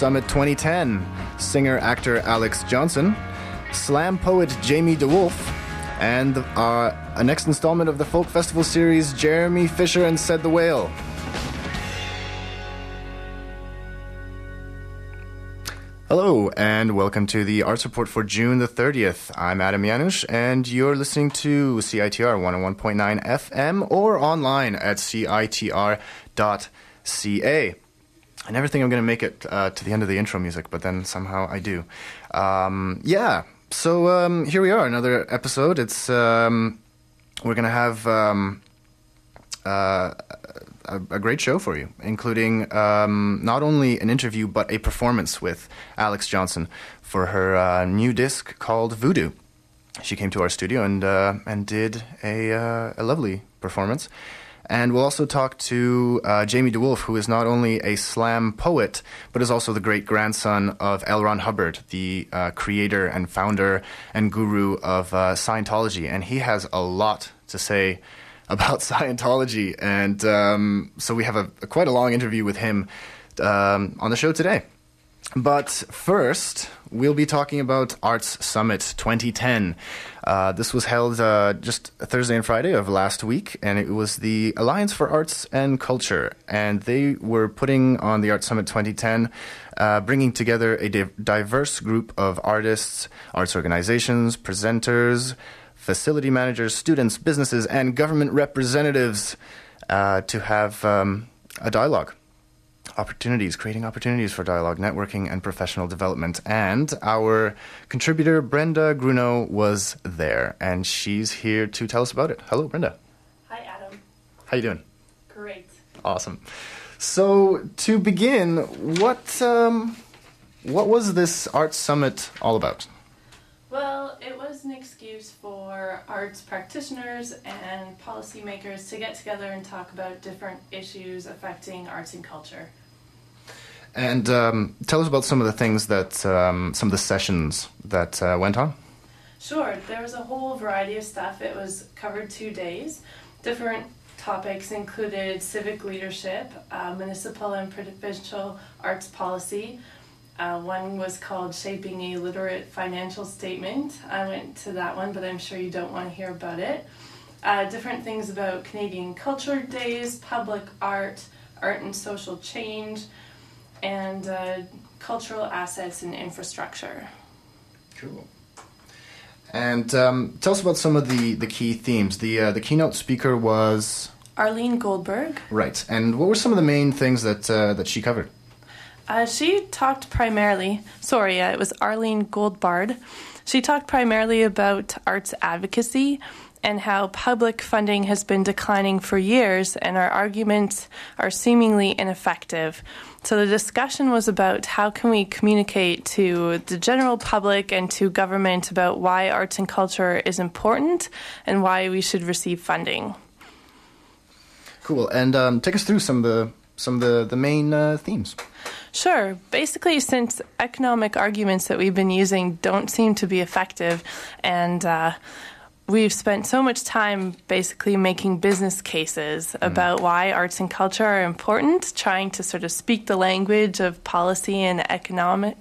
Summit 2010, singer actor Alex Johnson, slam poet Jamie DeWolf, and uh, a next installment of the Folk Festival series, Jeremy Fisher and Said the Whale. Hello, and welcome to the Arts Report for June the 30th. I'm Adam Janusz, and you're listening to CITR 101.9 FM or online at citr.ca. I never think I'm going to make it uh, to the end of the intro music, but then somehow I do. Um, yeah, so um, here we are, another episode. It's um, we're going to have um, uh, a, a, great show for you, including um, not only an interview but a performance with Alex Johnson for her uh, new disc called Voodoo. She came to our studio and uh, and did a uh, a lovely performance. And we'll also talk to uh, Jamie DeWolf, who is not only a slam poet, but is also the great grandson of L. Ron Hubbard, the uh, creator and founder and guru of uh, Scientology. And he has a lot to say about Scientology. And um, so we have a, a, quite a long interview with him um, on the show today. But first, we'll be talking about Arts Summit 2010. Uh, this was held uh, just Thursday and Friday of last week, and it was the Alliance for Arts and Culture. And they were putting on the Arts Summit 2010, uh, bringing together a diverse group of artists, arts organizations, presenters, facility managers, students, businesses, and government representatives uh, to have um, a dialogue opportunities, creating opportunities for dialogue, networking, and professional development. And our contributor, Brenda Grunow, was there, and she's here to tell us about it. Hello, Brenda. Hi, Adam. How you doing? Great. Awesome. So, to begin, what um, what was this art summit all about? Well, it was an excuse for arts practitioners and policymakers to get together and talk about different issues affecting arts and culture. And um, tell us about some of the things that, um, some of the sessions that uh, went on. Sure, there was a whole variety of stuff. It was covered two days. Different topics included civic leadership, uh, municipal and provincial arts policy. Uh, one was called Shaping a Literate Financial Statement. I went to that one, but I'm sure you don't want to hear about it. Uh, different things about Canadian Culture Days, public art, art and social change, and uh, cultural assets and infrastructure. Cool. And um, tell us about some of the, the key themes. The uh, the keynote speaker was Arlene Goldberg. Right. And what were some of the main things that uh, that she covered? Uh, she talked primarily. Sorry, uh, it was Arlene Goldbard. She talked primarily about arts advocacy and how public funding has been declining for years, and our arguments are seemingly ineffective. So the discussion was about how can we communicate to the general public and to government about why arts and culture is important and why we should receive funding. Cool. And um, take us through some of the some of the the main uh, themes. Sure. Basically, since economic arguments that we've been using don't seem to be effective, and uh, we've spent so much time basically making business cases mm. about why arts and culture are important, trying to sort of speak the language of policy and economic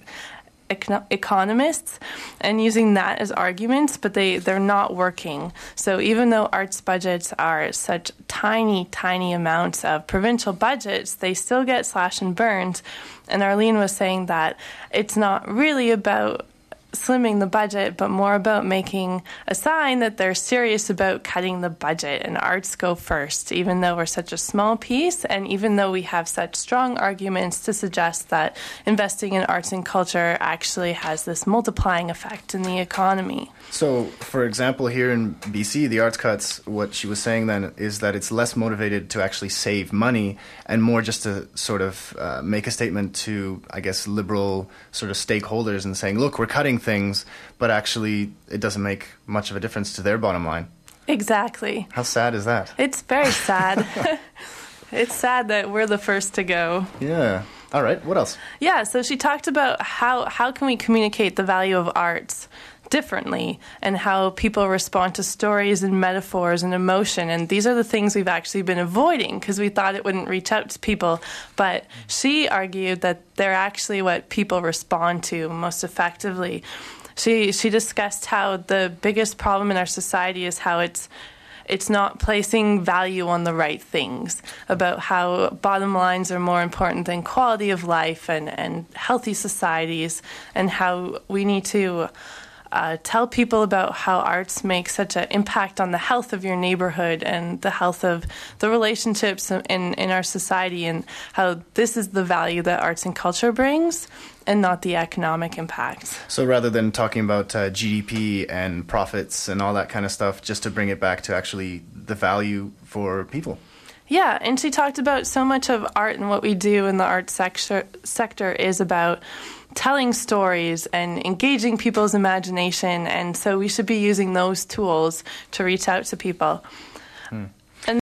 econo- economists and using that as arguments, but they, they're not working. So even though arts budgets are such tiny, tiny amounts of provincial budgets, they still get slashed and burned. And Arlene was saying that it's not really about slimming the budget, but more about making a sign that they're serious about cutting the budget and arts go first, even though we're such a small piece and even though we have such strong arguments to suggest that investing in arts and culture actually has this multiplying effect in the economy. So, for example, here in BC, the arts cuts, what she was saying then is that it's less motivated to actually save money and more just to sort of uh, make a statement to, I guess, liberal sort of stakeholders and saying, look, we're cutting things, but actually it doesn't make much of a difference to their bottom line. Exactly. How sad is that? It's very sad. it's sad that we're the first to go. Yeah. All right. What else? Yeah. So she talked about how how can we communicate the value of arts differently and how people respond to stories and metaphors and emotion. And these are the things we've actually been avoiding because we thought it wouldn't reach out to people. But she argued that they're actually what people respond to most effectively. She, she discussed how the biggest problem in our society is how it's it's not placing value on the right things, about how bottom lines are more important than quality of life and, and healthy societies, and how we need to uh, tell people about how arts make such an impact on the health of your neighborhood and the health of the relationships in, in our society, and how this is the value that arts and culture brings and not the economic impact. So rather than talking about uh, GDP and profits and all that kind of stuff, just to bring it back to actually the value for people. Yeah, and she talked about so much of art and what we do in the art sector sector is about telling stories and engaging people's imagination. And so we should be using those tools to reach out to people. Hmm. And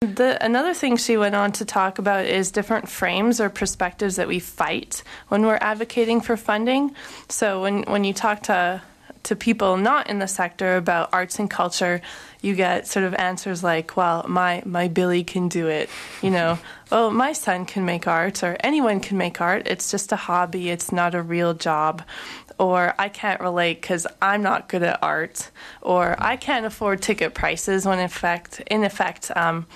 the, another thing she went on to talk about is different frames or perspectives that we fight when we're advocating for funding. So when, when you talk to to people not in the sector about arts and culture, you get sort of answers like, "Well, my my Billy can do it," you know, "Oh, my son can make art," or "Anyone can make art. It's just a hobby. It's not a real job." Or I can't relate because I'm not good at art, or I can't afford ticket prices. When in fact, in effect, um,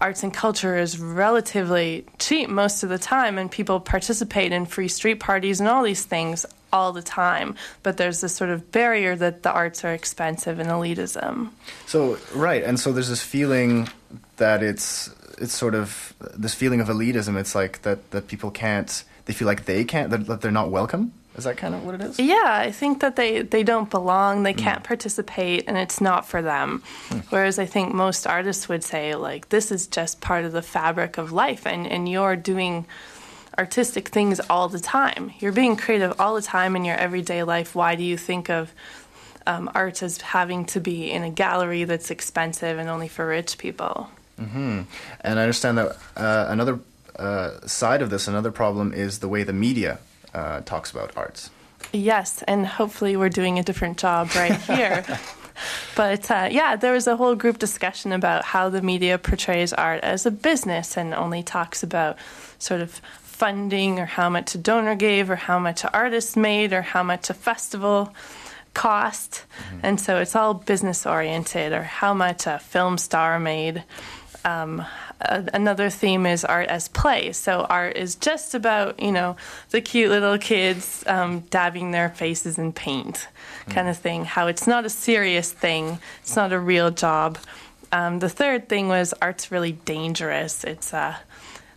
arts and culture is relatively cheap most of the time, and people participate in free street parties and all these things all the time. But there's this sort of barrier that the arts are expensive and elitism. So right, and so there's this feeling that it's it's sort of this feeling of elitism. It's like that that people can't. They feel like they can't. That they're not welcome. Is that kind of what it is? Yeah, I think that they, they don't belong, they can't mm. participate, and it's not for them. Mm. Whereas I think most artists would say, like, this is just part of the fabric of life, and, and you're doing artistic things all the time. You're being creative all the time in your everyday life. Why do you think of um, art as having to be in a gallery that's expensive and only for rich people? Mm-hmm. And I understand that uh, another uh, side of this, another problem, is the way the media uh, talks about arts. Yes, and hopefully we're doing a different job right here. but uh, yeah, there was a whole group discussion about how the media portrays art as a business and only talks about sort of funding or how much a donor gave or how much an artist made or how much a festival cost. Mm-hmm. And so it's all business oriented or how much a film star made. Um, another theme is art as play. So art is just about you know the cute little kids um, dabbing their faces in paint, kind of thing. How it's not a serious thing. It's not a real job. Um, the third thing was art's really dangerous. It's uh,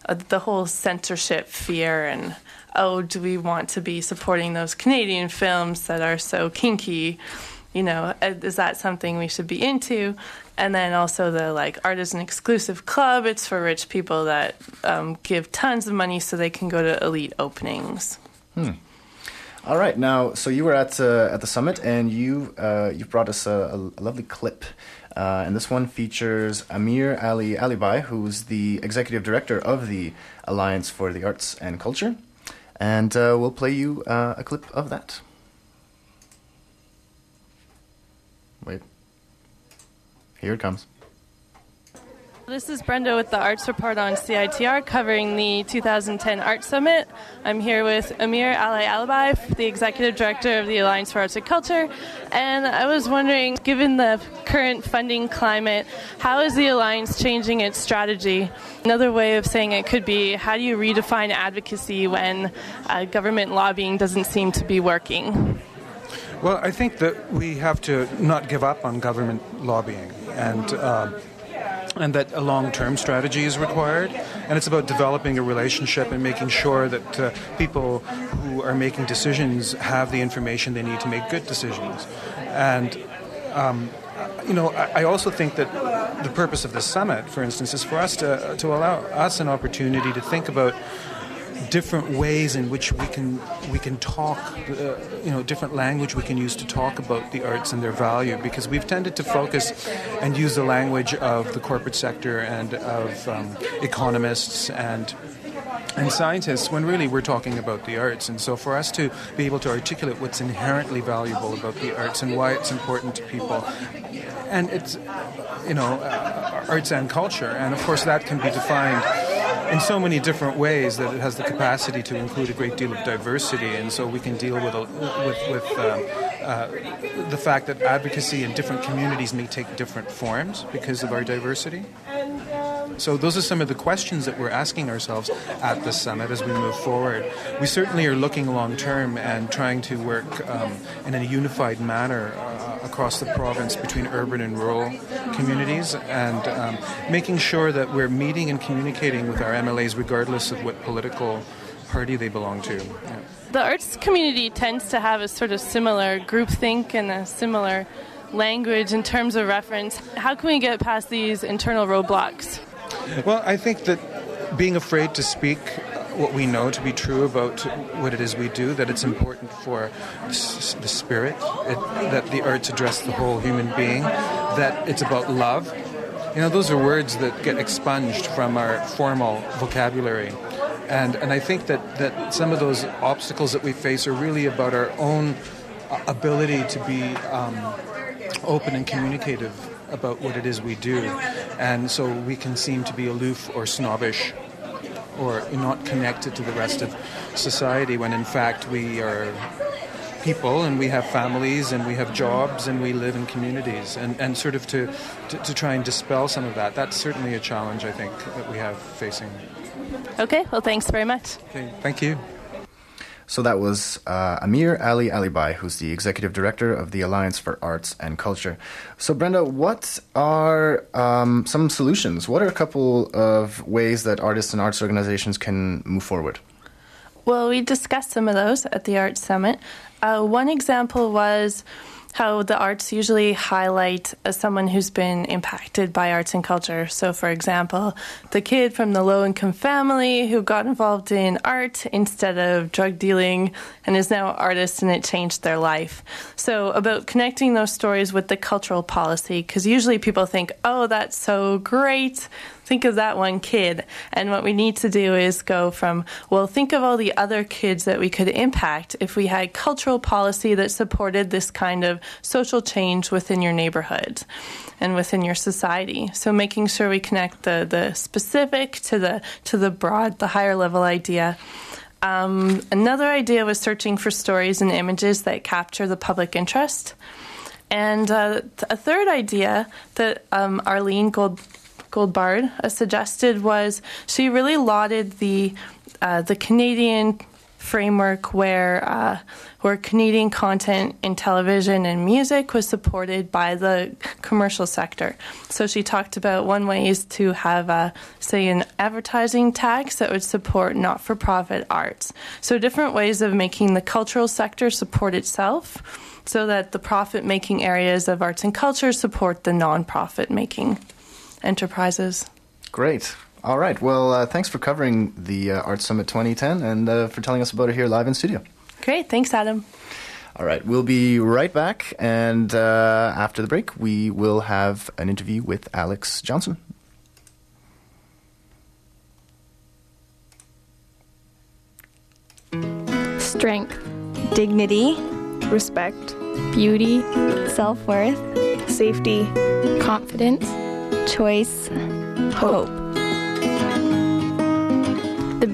uh, the whole censorship fear and oh, do we want to be supporting those Canadian films that are so kinky? You know, uh, is that something we should be into? And then also the like art is an exclusive club. It's for rich people that um, give tons of money so they can go to elite openings. Hmm. All right, now so you were at uh, at the summit and you uh, you brought us a, a lovely clip, uh, and this one features Amir Ali Alibhai, who's the executive director of the Alliance for the Arts and Culture, and uh, we'll play you uh, a clip of that. Wait. Here it comes. This is Brenda with the Arts Report on CITR covering the 2010 Art Summit. I'm here with Amir Ali Alibhai, the Executive Director of the Alliance for Arts and Culture. And I was wondering, given the current funding climate, how is the Alliance changing its strategy? Another way of saying it could be how do you redefine advocacy when uh, government lobbying doesn't seem to be working? Well, I think that we have to not give up on government lobbying, and uh, and that a long-term strategy is required. And it's about developing a relationship and making sure that uh, people who are making decisions have the information they need to make good decisions. And um, you know, I, I also think that the purpose of the summit, for instance, is for us to to allow us an opportunity to think about different ways in which we can we can talk, uh, you know, different language we can use to talk about the arts and their value. Because we've tended to focus and use the language of the corporate sector and of um, economists and and scientists when really we're talking about the arts. And so for us to be able to articulate what's inherently valuable about the arts and why it's important to people, and it's, you know, uh, arts and culture. And of course, that can be defined in so many different ways that it has the capacity to include a great deal of diversity. And so we can deal with, a, with, with uh, uh, the fact that advocacy in different communities may take different forms because of our diversity. So those are some of the questions that we're asking ourselves at this summit as we move forward. We certainly are looking long term and trying to work um, in a unified manner uh, across the province between urban and rural communities and um, making sure that we're meeting and communicating with our MLAs regardless of what political party they belong to. Yeah. The arts community tends to have a sort of similar groupthink and a similar language in terms of reference. How can we get past these internal roadblocks? Well, I think that being afraid to speak what we know to be true about what it is we do, that it's important for the spirit, it, that the arts address the whole human being, that it's about love. You know, those are words that get expunged from our formal vocabulary. And, and I think that, that some of those obstacles that we face are really about our own uh, ability to be um, open and communicative about what it is we do. And so we can seem to be aloof or snobbish or not connected to the rest of society when in fact we are people and we have families and we have jobs and we live in communities. And, and sort of to, to, to try and dispel some of that that's certainly a challenge i think that we have facing. Okay well thanks very much. Okay thank you so that was uh, Amir Ali Alibhai, who's the executive director of the Alliance for Arts and Culture. So, Brenda, what are um, some solutions? What are a couple of ways that artists and arts organizations can move forward? Well, we discussed some of those at the Arts Summit. Uh, one example was how the arts usually highlight as someone who's been impacted by arts and culture. So, for example, the kid from the low income family who got involved in art instead of drug dealing and is now an artist and it changed their life. So, about connecting those stories with the cultural policy, because usually people think, oh, that's so great think of that one kid. And what we need to do is go from, well, think of all the other kids that we could impact if we had cultural policy that supported this kind of social change within your neighborhood and within your society. So making sure we connect the, the specific to the to the broad, the higher level idea. Um, another idea was searching for stories and images that capture the public interest. And uh, a third idea that um, Arlene Gold, Goldbard uh, suggested was she really lauded the uh, the Canadian framework where uh, where Canadian content in television and music was supported by the commercial sector. So she talked about one way is to have, a, say, an advertising tax that would support not for profit arts. So different ways of making the cultural sector support itself so that the profit making areas of arts and culture support the non profit making enterprises. Great. All right. Well, uh, thanks for covering the uh, Art Summit 2010 and uh, for telling us about it here live in studio. Great. Thanks, Adam. All right. We'll be right back. And uh, after the break, we will have an interview with Alex Johnson. Strength, dignity, respect, beauty, self worth, safety, confidence choice, hope.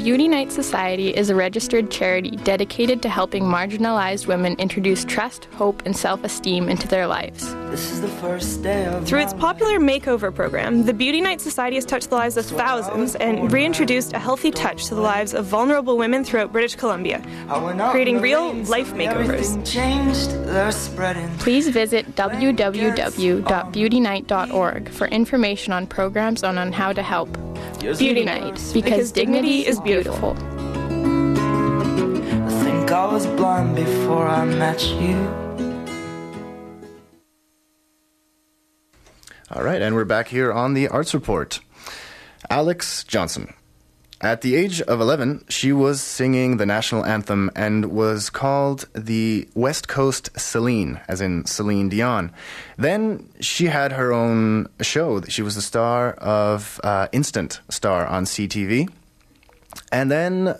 The Beauty Night Society is a registered charity dedicated to helping marginalized women introduce trust, hope, and self esteem into their lives. This is the first day Through its popular makeover program, the Beauty Night Society has touched the lives of thousands and reintroduced a healthy touch to the lives of vulnerable women throughout British Columbia, creating real life makeovers. Please visit www.beautynight.org for information on programs and on how to help. Beauty Night, because, because dignity is beautiful. I think I was blind before I met you. All right, and we're back here on the Arts Report. Alex Johnson. At the age of 11, she was singing the national anthem and was called the West Coast Celine, as in Celine Dion. Then she had her own show. She was the star of uh, Instant Star on CTV. And then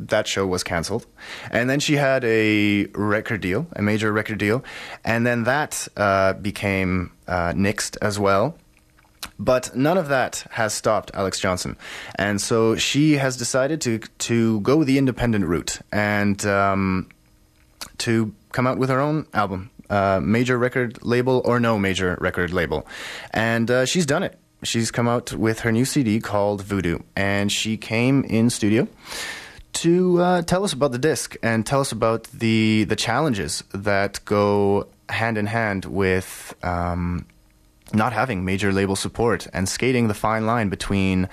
that show was canceled. And then she had a record deal, a major record deal. And then that uh, became uh, nixed as well. But none of that has stopped Alex Johnson. And so she has decided to, to go the independent route and um, to come out with her own album, uh, major record label or no major record label. And uh, she's done it. She's come out with her new CD called Voodoo. And she came in studio to uh, tell us about the disc and tell us about the the challenges that go hand in hand with um, not having major label support and skating the fine line between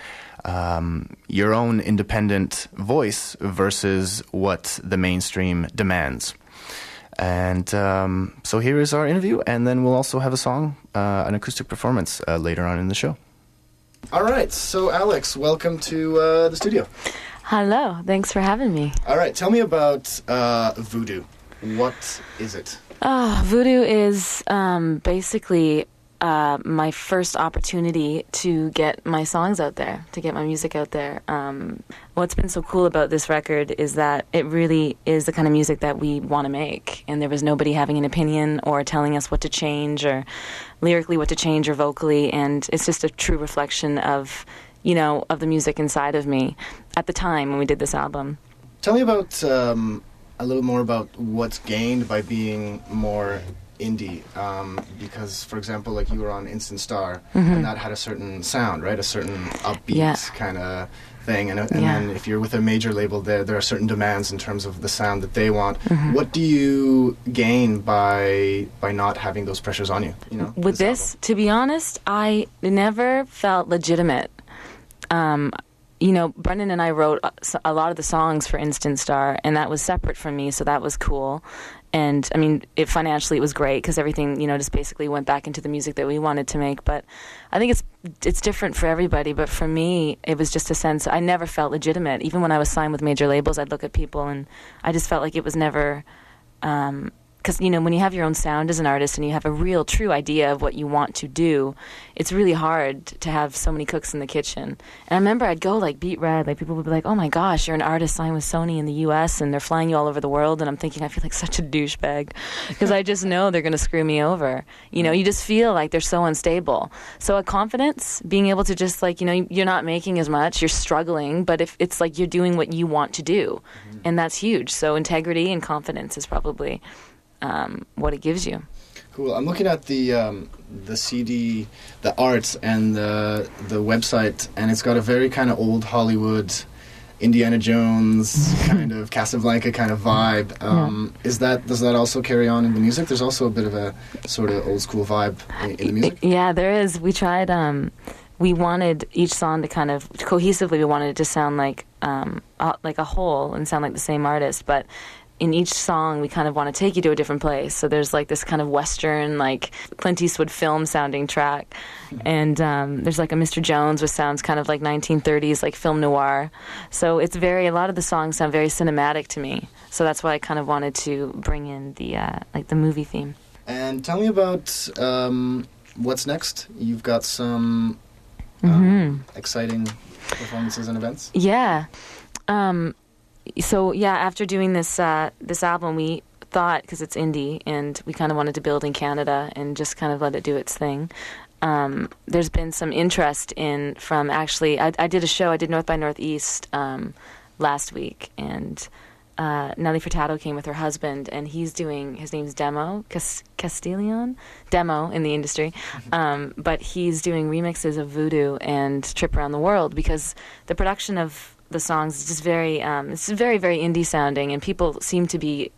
um, your own independent voice versus what the mainstream demands. And um, so here is our interview, and then we'll also have a song, uh, an acoustic performance uh, later on in the show. All right, so Alex, welcome to uh, the studio. Hello, thanks for having me. All right, tell me about uh, voodoo. What is it? Uh, voodoo is um, basically uh, my first opportunity to get my songs out there, to get my music out there. Um, what's been so cool about this record is that it really is the kind of music that we want to make, and there was nobody having an opinion or telling us what to change or lyrically what to change or vocally, and it's just a true reflection of you know, of the music inside of me at the time when we did this album. Tell me about um, a little more about what's gained by being more indie um, because for example like you were on instant star mm-hmm. and that had a certain sound right a certain upbeat yeah. kind of thing and, and yeah. then if you're with a major label there there are certain demands in terms of the sound that they want mm-hmm. what do you gain by by not having those pressures on you you know with this, this to be honest i never felt legitimate um, you know, Brendan and I wrote a lot of the songs for Instant Star, and that was separate from me, so that was cool. And I mean, it financially it was great because everything, you know, just basically went back into the music that we wanted to make. But I think it's it's different for everybody. But for me, it was just a sense I never felt legitimate. Even when I was signed with major labels, I'd look at people and I just felt like it was never. Um, because you know when you have your own sound as an artist and you have a real true idea of what you want to do it's really hard to have so many cooks in the kitchen. And i remember i'd go like beat red. Like people would be like oh my gosh you're an artist signed with sony in the us and they're flying you all over the world. And i'm thinking i feel like such a douchebag because i just know they're going to screw me over. You know you just feel like they're so unstable. So a confidence being able to just like you know you're not making as much you're struggling but if it's like you're doing what you want to do. Mm-hmm. and that's huge. So integrity and confidence is probably um, what it gives you. Cool. I'm looking at the um, the CD, the art, and the the website, and it's got a very kind of old Hollywood, Indiana Jones kind of Casablanca kind of vibe. Um, yeah. Is that does that also carry on in the music? There's also a bit of a sort of old school vibe in, in the music. Yeah, there is. We tried. Um, we wanted each song to kind of cohesively. We wanted it to sound like um, like a whole and sound like the same artist, but in each song we kind of want to take you to a different place. So there's like this kind of western like clint eastwood film sounding track. And um, there's like a mr jones which sounds kind of like 1930s like film noir. So it's very a lot of the songs sound very cinematic to me. So that's why i kind of wanted to bring in the uh, like the movie theme. And tell me about um, what's next? You've got some um, mm-hmm. exciting performances and events? Yeah. Um, so yeah, after doing this uh, this album, we thought because it's indie and we kind of wanted to build in Canada and just kind of let it do its thing. Um, there's been some interest in from actually I, I, did a show I did North by Northeast um, last week and uh, Nelly Furtado came with her husband and he's doing his name's Demo Cas- Castellon Demo in the industry mm-hmm. um, but he's doing remixes of Voodoo and Trip Around the World because the production of the songs is just very um, it's very very indie sounding, and people seem to be,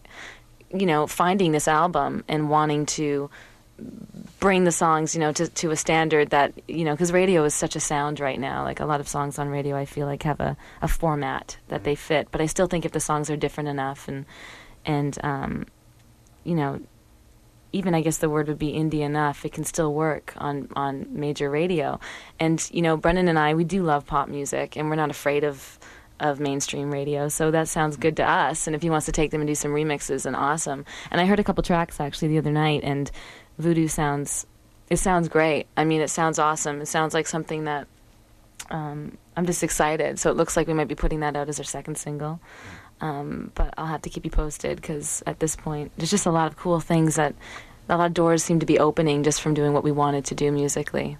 you know, finding this album and wanting to bring the songs, you know, to to a standard that you know, because radio is such a sound right now. Like a lot of songs on radio, I feel like have a, a format that they fit. But I still think if the songs are different enough and and um, you know, even I guess the word would be indie enough, it can still work on on major radio. And you know, Brendan and I, we do love pop music, and we're not afraid of of mainstream radio. So that sounds good to us. And if he wants to take them and do some remixes, and awesome. And I heard a couple tracks actually the other night, and Voodoo sounds it sounds great. I mean, it sounds awesome. It sounds like something that um, I'm just excited. So it looks like we might be putting that out as our second single. Um, but I'll have to keep you posted because at this point, there's just a lot of cool things that a lot of doors seem to be opening just from doing what we wanted to do musically.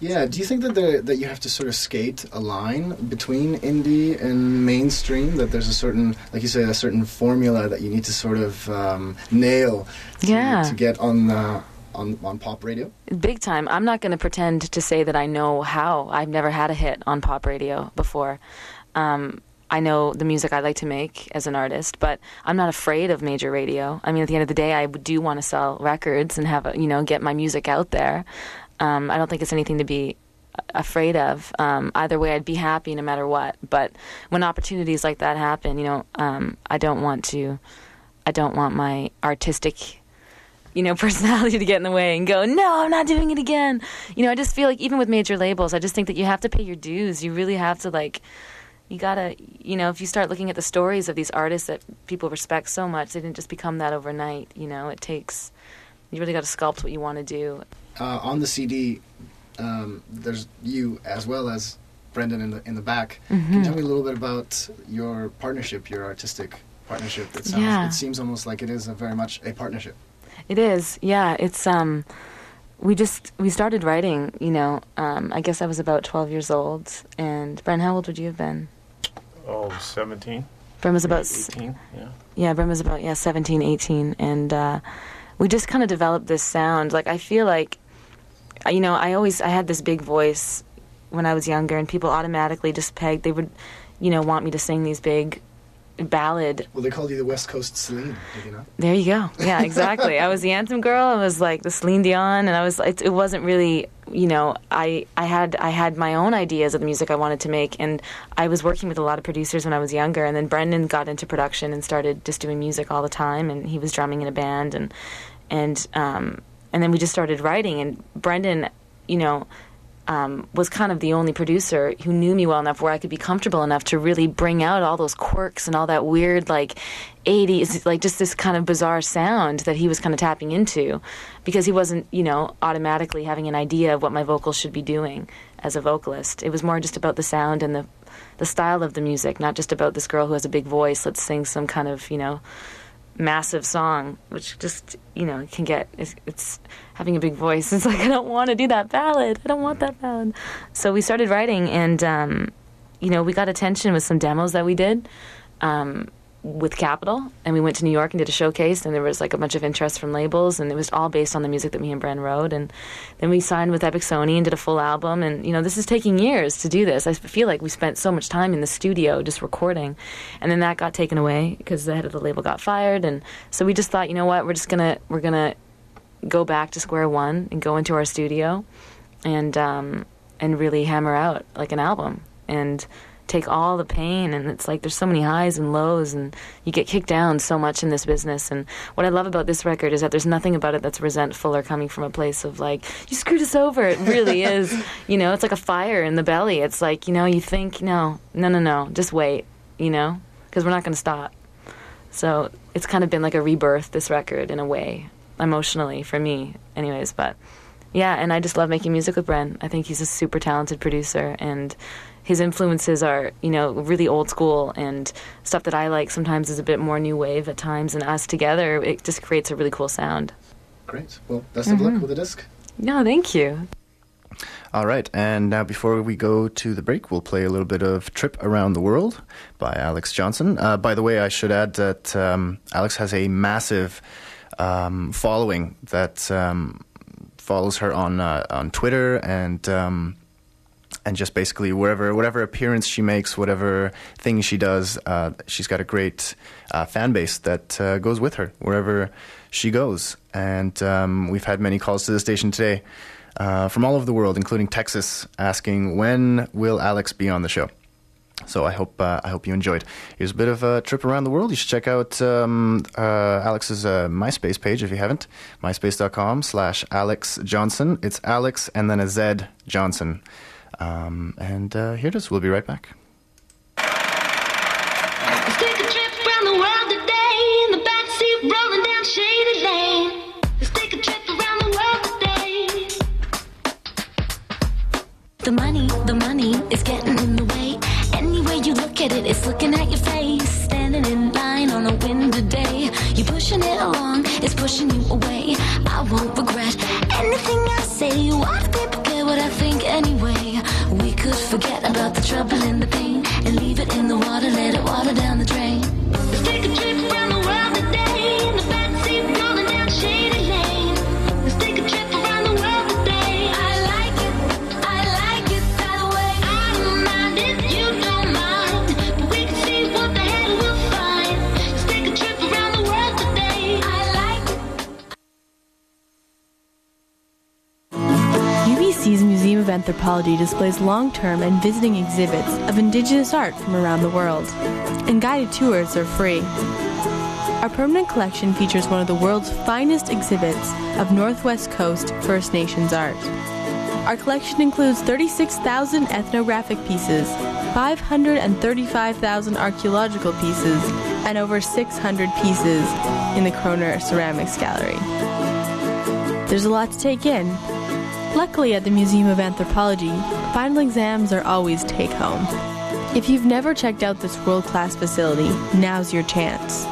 Yeah, do you think that the, that you have to sort of skate a line between indie and mainstream? That there's a certain, like you say, a certain formula that you need to sort of um, nail to, Yeah. to get on uh, on on pop radio. Big time. I'm not going to pretend to say that I know how. I've never had a hit on pop radio before. Um, I know the music I like to make as an artist, but I'm not afraid of major radio. I mean, at the end of the day, I do want to sell records and have a, you know get my music out there. Um, I don't think it's anything to be afraid of. Um, either way, I'd be happy no matter what. But when opportunities like that happen, you know, um, I don't want to. I don't want my artistic you know, personality to get in the way and go, no, I'm not doing it again. You know, I just feel like even with major labels, I just think that you have to pay your dues. You really have to like, you gotta, you know, if you start looking at the stories of these artists that people respect so much, they didn't just become that overnight. You know, it takes, you really got to sculpt what you want to do. Uh, on the CD, um, there's you as well as Brendan in the in the back. Mm-hmm. Can you tell me a little bit about your partnership, your artistic partnership? It sounds, Yeah. it seems almost like it is a very much a partnership. It is, yeah. It's um, we just we started writing. You know, um, I guess I was about 12 years old, and Bren, how old would you have been? Oh, 17? Bren was about s- 18, yeah. yeah, Bren was about yeah 17, 18, and uh, we just kind of developed this sound. Like I feel like, you know, I always I had this big voice when I was younger, and people automatically just pegged. They would, you know, want me to sing these big ballad Well, they called you the West Coast Celine, did you there you go. Yeah, exactly. I was the anthem girl. I was like the Celine Dion, and I was. It, it wasn't really, you know. I I had I had my own ideas of the music I wanted to make, and I was working with a lot of producers when I was younger. And then Brendan got into production and started just doing music all the time, and he was drumming in a band, and and um and then we just started writing. And Brendan, you know, um, was kind of the only producer who knew me well enough where I could be comfortable enough to really bring out all those quirks and all that weird, like 80s, like just this kind of bizarre sound that he was kind of tapping into because he wasn't, you know, automatically having an idea of what my vocals should be doing as a vocalist. It was more just about the sound and the, the style of the music, not just about this girl who has a big voice. Let's sing some kind of, you know, massive song, which just you know can get it's, it's having a big voice. It's like I don't want to do that ballad. I don't want that ballad. So we started writing, and um, you know we got attention with some demos that we did. Um, with Capitol, and we went to New York and did a showcase, and there was like a bunch of interest from labels, and it was all based on the music that me and Bren wrote. And then we signed with Epic Sony and did a full album. And you know, this is taking years to do this. I feel like we spent so much time in the studio just recording, and then that got taken away because the head of the label got fired. And so we just thought, you know what, we're just gonna we're gonna go back to square one and go into our studio, and um, and really hammer out like an album and take all the pain and it's like there's so many highs and lows and you get kicked down so much in this business. And what i love about this record is that there's nothing about it that's resentful or coming from a place of like you screwed us over. It really is you know it's like a fire in the belly. It's like you know you think no no no no just wait you know because we're not going to stop. So it's kind of been like a rebirth this record in a way emotionally for me anyways but yeah and i just love making music with bren. I think he's a super talented producer and his influences are, you know, really old school and stuff that I like sometimes is a bit more new wave at times. And us together, it just creates a really cool sound. Great. Well, best of luck with the disc. No, thank you. All right, and now before we go to the break, we'll play a little bit of Trip Around the World by Alex Johnson. Uh, by the way, I should add that um, Alex has a massive um, following that um, follows her on uh, on Twitter and um, and just basically wherever whatever appearance she makes, whatever thing she does, uh, she's got a great uh, fan base that uh, goes with her wherever she goes. And um, we've had many calls to the station today uh, from all over the world, including Texas, asking when will Alex be on the show. So I hope uh, I hope you enjoyed. Here's a bit of a trip around the world. You should check out um, uh, Alex's MySpace page if you haven't. MySpace.com slash Alex Johnson. It's Alex and then a Z Johnson. Um, and uh, here it is. We'll be right back. Let's take a trip around the world today in the backseat, rolling down shady lane. Let's take a trip around the world today. The money, the money is getting in the way. Any way you look at it, it's looking at your face. Standing in line on. You're pushing it along, it's pushing you away. I won't trouble and Anthropology displays long term and visiting exhibits of Indigenous art from around the world, and guided tours are free. Our permanent collection features one of the world's finest exhibits of Northwest Coast First Nations art. Our collection includes 36,000 ethnographic pieces, 535,000 archaeological pieces, and over 600 pieces in the Koerner Ceramics Gallery. There's a lot to take in. Luckily, at the Museum of Anthropology, final exams are always take home. If you've never checked out this world class facility, now's your chance.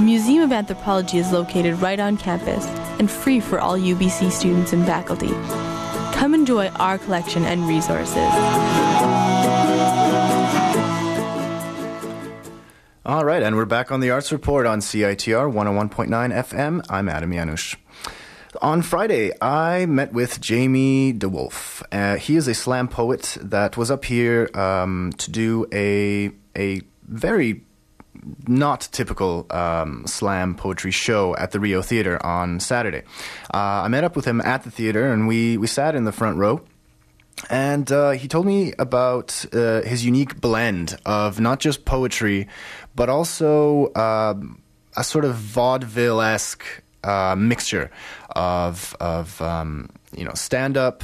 Museum of Anthropology is located right on campus and free for all UBC students and faculty. Come enjoy our collection and resources. All right, and we're back on the Arts Report on CITR 101.9 FM. I'm Adam Janusz. On Friday, I met with Jamie DeWolf. Uh, he is a slam poet that was up here um, to do a a very not typical um, slam poetry show at the Rio Theater on Saturday. Uh, I met up with him at the theater, and we we sat in the front row. And uh, he told me about uh, his unique blend of not just poetry, but also um, a sort of vaudeville esque uh, mixture of of um, you know stand up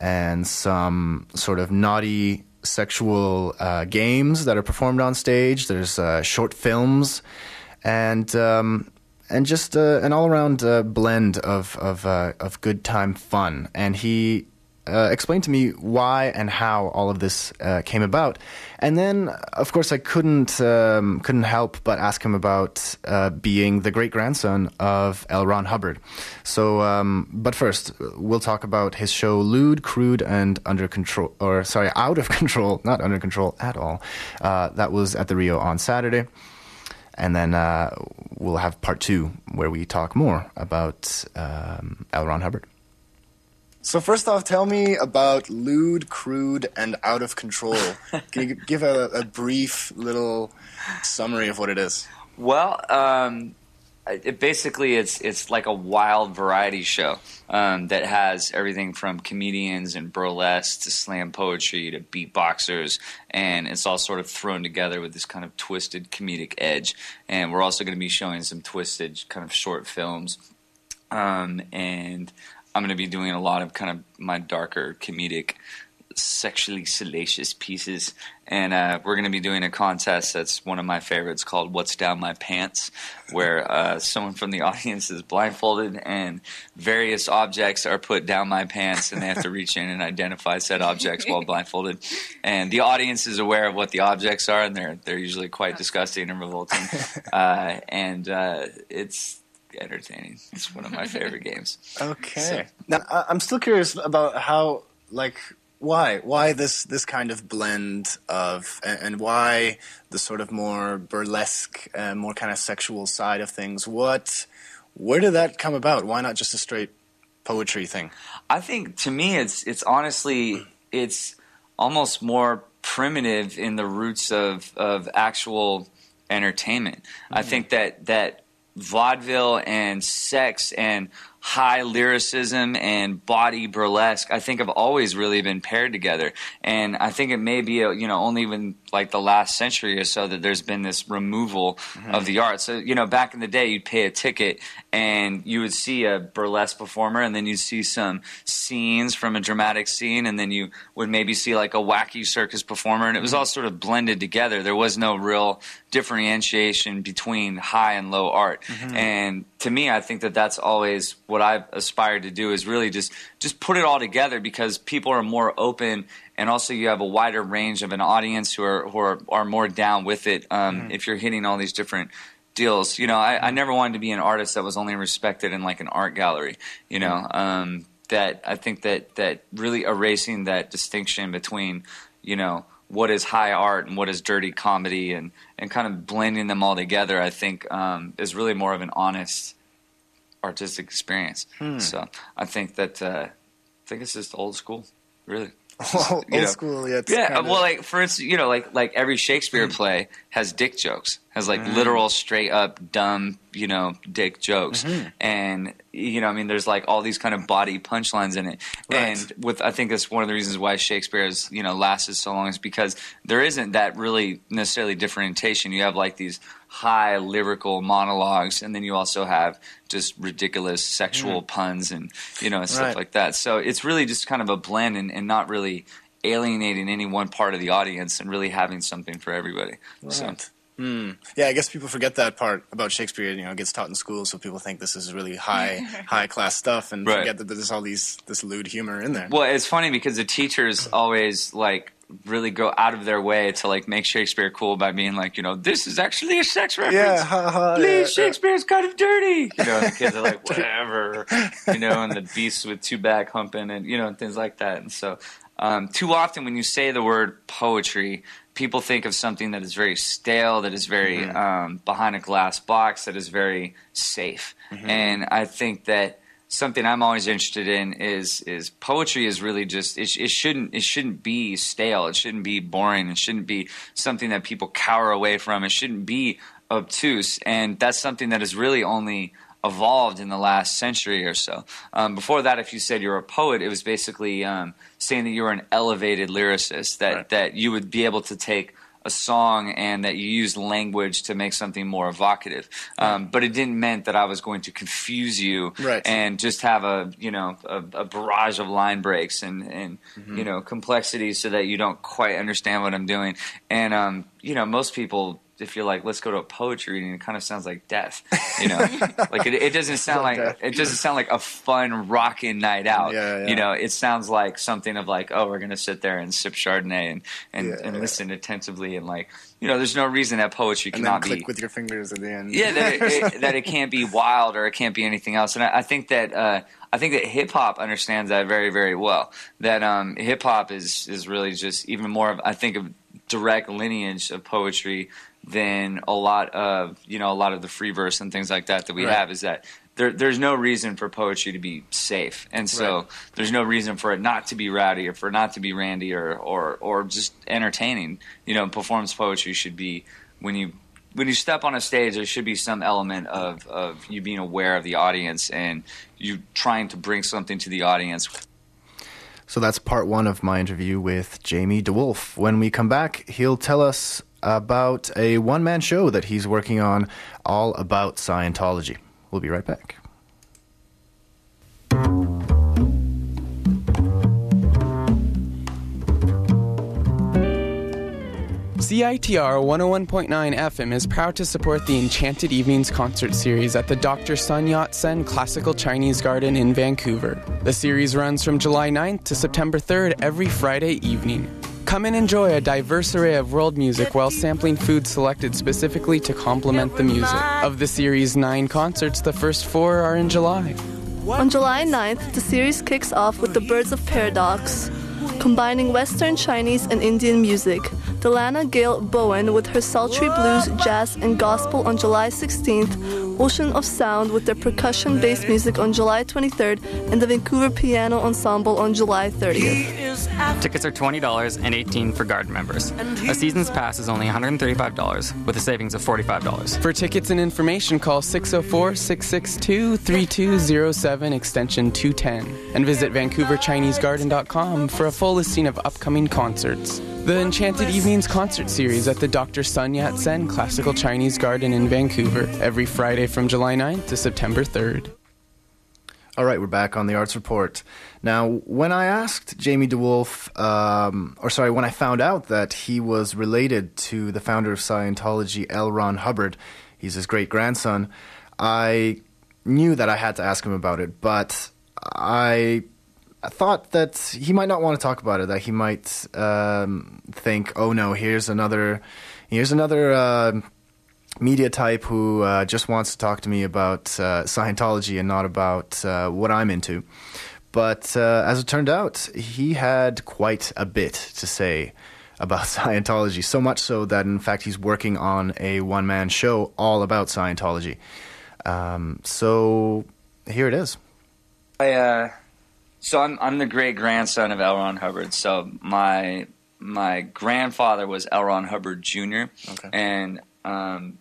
and some sort of naughty sexual uh, games that are performed on stage. There's uh, short films and um, and just uh, an all around uh, blend of of uh, of good time fun. And he uh, explained to me why and how all of this uh, came about. And then, of course, I couldn't um, couldn't help but ask him about uh, being the great grandson of L. Ron Hubbard. So, um, but first, we'll talk about his show "Lewd, Crude, and Under Control," or sorry, "Out of Control," not under control at all. Uh, that was at the Rio on Saturday. And then uh, we'll have part two where we talk more about um, L. Ron Hubbard. So first off, tell me about lewd, crude, and out of control. Can you give a, a brief little summary of what it is? Well, um, it basically it's it's like a wild variety show um, that has everything from comedians and burlesque to slam poetry to beatboxers, and it's all sort of thrown together with this kind of twisted comedic edge. And we're also going to be showing some twisted kind of short films, um, and I'm going to be doing a lot of kind of my darker comedic sexually salacious pieces. And uh, we're going to be doing a contest that's one of my favorites called what's down my pants where uh, someone from the audience is blindfolded and various objects are put down my pants and they have to reach in and identify said objects while blindfolded. And the audience is aware of what the objects are and they're they're usually quite disgusting and revolting. Uh, and uh, it's entertaining it's one of my favorite games Okay. So- now I- I'm still curious about how, like, why, why this this kind of blend of, and, and why the sort of more burlesque, uh, more kind of sexual side of things. What, where did that come about? Why not just a straight poetry thing? I think to me it's it's honestly it's almost more primitive in the roots of of actual entertainment. I think that that vaudeville and sex and high lyricism and body burlesque I think have always really been paired together. And I think it may be a, you know only even like the last century or so that there's been this removal mm-hmm. of the art. So you know back in the day you'd pay a ticket and you would see a burlesque performer and then you'd see some scenes from a dramatic scene and then you would maybe see like a wacky circus performer and it was mm-hmm. all sort of blended together. There was no real differentiation between high and low art. Mm-hmm. And to me i think that that's always what i've aspired to do is really just just put it all together because people are more open and also you have a wider range of an audience who are who are, are more down with it. Um, Mm-hmm. If you're hitting all these different deals, you know, I, I never wanted to be an artist that was only respected in like an art gallery. You know, Mm-hmm. um, that I think that that really erasing that distinction between you know what is high art and what is dirty comedy and and kind of blending them all together i think um, is really more of an honest artistic experience Hmm. so i think that uh, i think it's just old school really old know. school. Yeah, yeah kinda- well like for instance you know like like every shakespeare Hmm. play has dick jokes has like Mm. literal straight up dumb you know dick jokes Mm-hmm. and you know i mean there's like all these kind of body punchlines in it Right. and with i think that's one of the reasons why shakespeare has you know lasted so long is because there isn't that really necessarily differentiation you have like these high lyrical monologues and then you also have just ridiculous sexual puns and you know and stuff Mm. Right. like that so it's really just kind of a blend and, and not really alienating any one part of the audience and really having something for everybody so Right. Hmm. Yeah, I guess people forget that part about Shakespeare. You know, it gets taught in school, so people think this is really high, high class stuff, and Right. forget that there's all these this lewd humor in there. Well, it's funny because the teachers always like really go out of their way to like make Shakespeare cool by being like, you know, this is actually a sex reference. Yeah, ha, ha, Please, yeah. Shakespeare's kind of dirty. You know, and the kids are like, whatever. You know, and the beasts with two back humping and you know, and things like that. And so, um, too often when you say the word poetry, people think of something that is very stale, that is very Mm-hmm. um, behind a glass box, that is very safe. Mm-hmm. And I think that something I'm always interested in is is poetry is really just it, it shouldn't it shouldn't be stale. It shouldn't be boring. It shouldn't be something that people cower away from. It shouldn't be obtuse. And that's something that has really only evolved in the last century or so. Um, before that, if you said you're a poet, it was basically um, saying that you were an elevated lyricist. That Right. that you would be able to take a song and that you used language to make something more evocative. Um, but it didn't mean that I was going to confuse you Right. and just have a you know a, a barrage of line breaks and and Mm-hmm. you know complexities so that you don't quite understand what I'm doing. And um, you know most people. If you're like, let's go to a poetry reading, it kind of sounds like death, you know. like it, it doesn't sound like death. it doesn't sound like a fun rocking night out. Yeah, yeah. You know, it sounds like something of like, oh, we're gonna sit there and sip Chardonnay and and, Yeah, and listen attentively and like, you know, there's no reason that poetry and cannot click be with your fingers at the end. yeah that it, it, that it can't be wild or it can't be anything else and i, I think that uh, i think that hip hop understands that very very well that um, hip hop is is really just even more of i think of direct lineage of poetry than a lot of you know a lot of the free verse and things like that that we Right. have is that there, there's no reason for poetry to be safe, and so Right. there's no reason for it not to be rowdy or for it not to be randy or, or, or just entertaining. You know, performance poetry should be when you when you step on a stage, there should be some element of, of you being aware of the audience and you trying to bring something to the audience. So that's part one of my interview with Jamie DeWolf. When we come back, he'll tell us about a one man show that he's working on all about Scientology. We'll be right back. CITR 101.9 FM is proud to support the Enchanted Evenings concert series at the Dr. Sun Yat sen Classical Chinese Garden in Vancouver. The series runs from July 9th to September 3rd every Friday evening. Come and enjoy a diverse array of world music while sampling food selected specifically to complement the music. Of the series' nine concerts, the first four are in July. On July 9th, the series kicks off with the Birds of Paradox, combining Western, Chinese, and Indian music. Dalannah Gail Bowen with her sultry blues, jazz, and gospel on July 16th, Ocean of Sound with their percussion based music on July 23rd, and the Vancouver Piano Ensemble on July 30th. Tickets are $20 and 18 for garden members. A season's pass is only $135 with a savings of $45. For tickets and information, call 604 662 3207 extension 210 and visit VancouverChineseGarden.com for a full listing of upcoming concerts. The Enchanted Evenings concert series at the Dr. Sun Yat sen Classical Chinese Garden in Vancouver every Friday from July 9th to September 3rd. All right, we're back on the Arts Report. Now, when I asked Jamie DeWolf, um, or sorry, when I found out that he was related to the founder of Scientology, L. Ron Hubbard, he's his great grandson, I knew that I had to ask him about it, but I thought that he might not want to talk about it. That he might um, think, "Oh no, here's another, here's another uh, media type who uh, just wants to talk to me about uh, Scientology and not about uh, what I'm into." But uh, as it turned out, he had quite a bit to say about Scientology. So much so that, in fact, he's working on a one man show all about Scientology. Um, so here it is. I, uh, so I'm I'm the great grandson of L. Ron Hubbard. So my my grandfather was L. Ron Hubbard Jr. Okay. and um,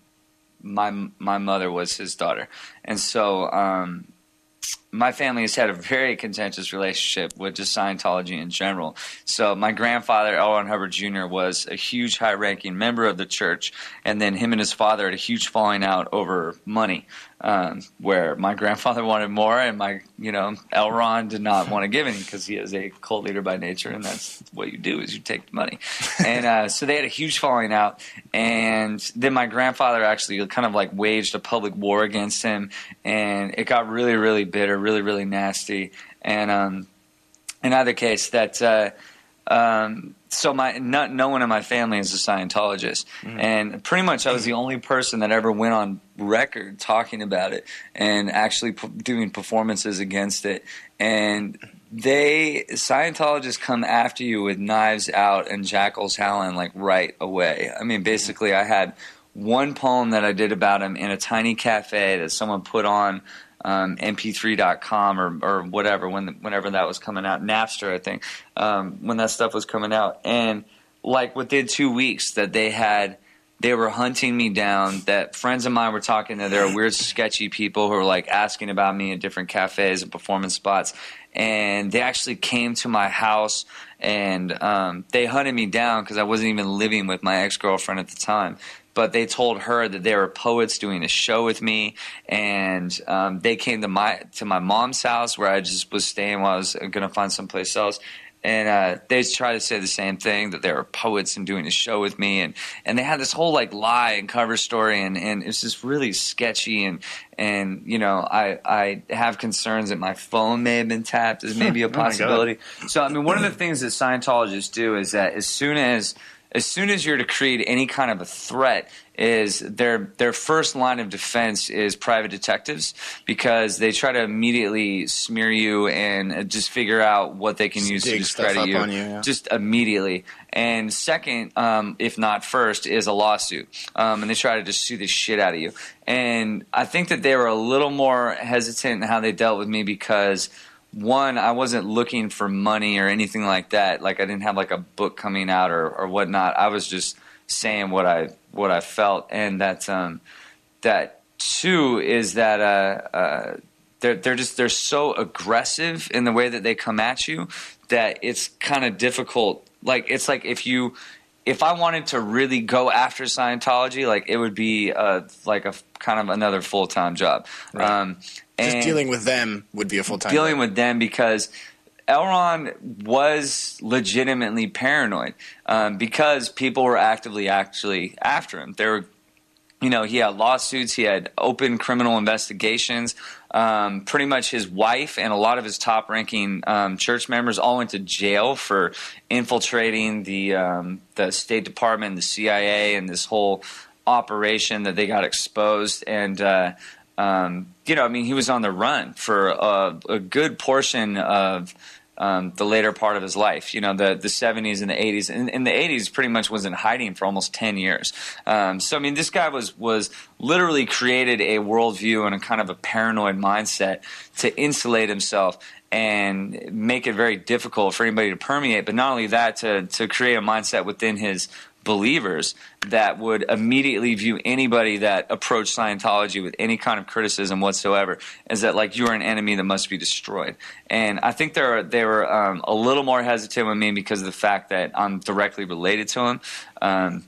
my my mother was his daughter, and so um, my family has had a very contentious relationship with just Scientology in general. So my grandfather, L. Ron Hubbard Jr., was a huge, high-ranking member of the church, and then him and his father had a huge falling out over money, um, where my grandfather wanted more, and my, you know, L. Ron did not want to give any because he is a cult leader by nature, and that's what you do is you take the money. And uh, so they had a huge falling out, and then my grandfather actually kind of like waged a public war against him, and it got really, really bitter, really, really nasty. And um, in either case, that uh, um, so my not, no one in my family is a Scientologist, mm-hmm. and pretty much I was the mm-hmm. only person that ever went on record talking about it and actually p- doing performances against it. And they Scientologists come after you with knives out and jackals howling like right away. I mean, mm-hmm. basically, I had one poem that I did about him in a tiny cafe that someone put on um, mp3.com or, or whatever when whenever that was coming out Napster I think um, when that stuff was coming out and like within two weeks that they had they were hunting me down that friends of mine were talking there are weird sketchy people who were like asking about me in different cafes and performance spots and they actually came to my house and um, they hunted me down because I wasn't even living with my ex girlfriend at the time. But they told her that there were poets doing a show with me, and um, they came to my to my mom's house where I just was staying while I was going to find someplace else. And uh, they tried to say the same thing that there were poets and doing a show with me, and, and they had this whole like lie and cover story, and, and it's just really sketchy, and and you know I I have concerns that my phone may have been tapped as maybe a Oh possibility. So I mean, one of the things that Scientologists do is that as soon as as soon as you're to create any kind of a threat, is their their first line of defense is private detectives because they try to immediately smear you and uh, just figure out what they can Just use to discredit you, you, yeah. just immediately. And second, um, if not first, is a lawsuit, um, and they try to just sue the shit out of you. And I think that they were a little more hesitant in how they dealt with me because one, I wasn't looking for money or anything like that. Like I didn't have like a book coming out or, or whatnot. I was just saying what I what I felt, and that um, that two is that uh, uh, they're they're just they're so aggressive in the way that they come at you that it's kind of difficult. Like it's like if you if I wanted to really go after Scientology, like it would be uh, like a kind of another full time job. Um, Just and- dealing with them would be a full time. dealing with them because L. Ron was legitimately paranoid um, because people were actively actually after him. There were, you know, he had lawsuits, he had open criminal investigations. Um, pretty much his wife and a lot of his top ranking um, church members all went to jail for infiltrating the um, the State Department, the CIA, and this whole operation that they got exposed. And uh, um, you know, I mean, he was on the run for a, a good portion of um, the later part of his life. You know, the the seventies and the eighties. And, in the eighties, pretty much was in hiding for almost ten years. Um, so I mean, this guy was was literally created a worldview and a kind of a paranoid mindset to insulate himself and make it very difficult for anybody to permeate. But not only that, to to create a mindset within his believers that would immediately view anybody that approached Scientology with any kind of criticism whatsoever as that like you're an enemy that must be destroyed. And I think they're they were um, a little more hesitant with me because of the fact that I'm directly related to him. Um,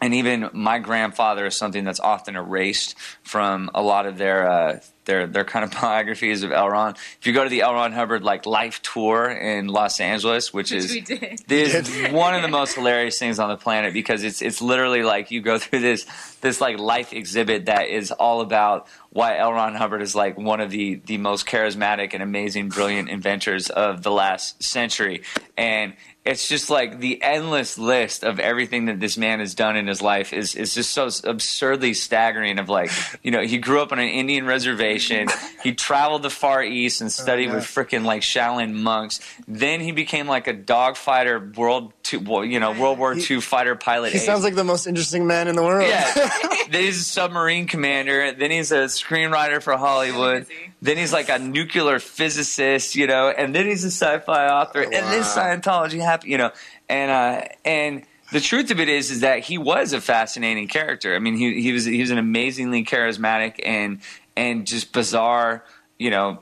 and even my grandfather is something that's often erased from a lot of their uh, they're they're kind of biographies of L. Ron. If you go to the L. Ron Hubbard like life tour in Los Angeles, which, Which is this is one of the most hilarious things on the planet because it's it's literally like you go through this this like life exhibit that is all about why L. Ron Hubbard is like one of the the most charismatic and amazing, brilliant inventors of the last century, and it's just like the endless list of everything that this man has done in his life is is just so absurdly staggering. Of like, you know, he grew up on an Indian reservation. He traveled the Far East and oh, studied yeah. with freaking like Shaolin monks. Then he became like a dogfighter, world two, you know, World War II fighter pilot. He ace. sounds like the most interesting man in the world. Yeah. then he's a submarine commander. Then he's a screenwriter for Hollywood. Then he's like a nuclear physicist, you know. And then he's a sci-fi author. Oh, and then Scientology happened, you know. And uh, and the truth of it is, is that he was a fascinating character. I mean, he he was he was an amazingly charismatic and and just bizarre, you know,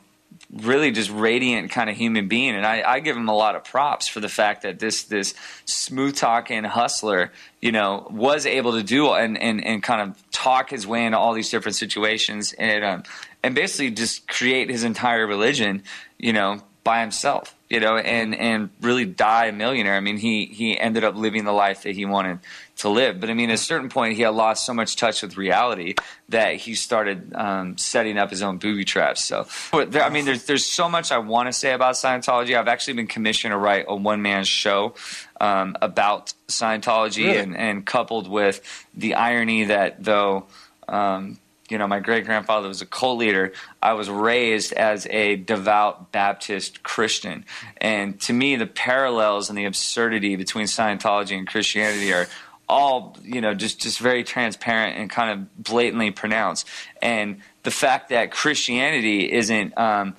really just radiant kind of human being. And I, I give him a lot of props for the fact that this this smooth talking hustler, you know, was able to do and, and, and kind of talk his way into all these different situations and um, and basically just create his entire religion, you know, by himself, you know, and and really die a millionaire. I mean, he he ended up living the life that he wanted to live. But I mean, at a certain point, he had lost so much touch with reality that he started um, setting up his own booby traps. So, but there, I mean, there's there's so much I want to say about Scientology. I've actually been commissioned to write a one man show um, about Scientology, Really? and and coupled with the irony that though. Um, you know, my great grandfather was a cult leader. I was raised as a devout Baptist Christian. And to me, the parallels and the absurdity between Scientology and Christianity are all, you know, just, just very transparent and kind of blatantly pronounced. And the fact that Christianity isn't, um,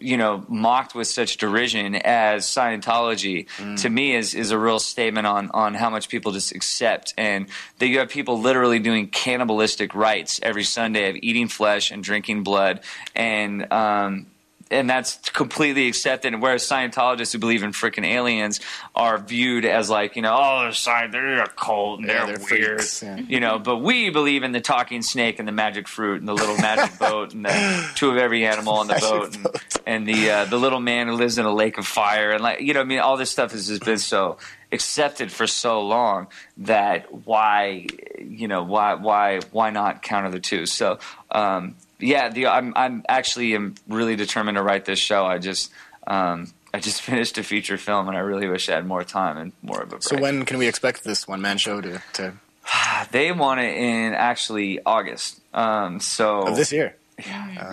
you know, mocked with such derision as Scientology, to me is is a real statement on on how much people just accept, and that you have people literally doing cannibalistic rites every Sunday of eating flesh and drinking blood, and um, and that's completely accepted. Whereas Scientologists who believe in freaking aliens are viewed as like, you know, oh, they're, sci- they're a cult and Yeah, they're, they're weird, freaks, yeah. you know. But we believe in the talking snake and the magic fruit and the little magic boat and the two of every animal on the boat and, and the uh, the little man who lives in a lake of fire and like you know, I mean, all this stuff has just been so accepted for so long that why you know why why why not counter the two? So um, yeah, the, I'm I'm actually am really determined to write this show. I just um, I just finished a feature film and I really wish I had more time and more of a break. So when can we expect this one man show to, to they want it in actually August. Um, so of this year?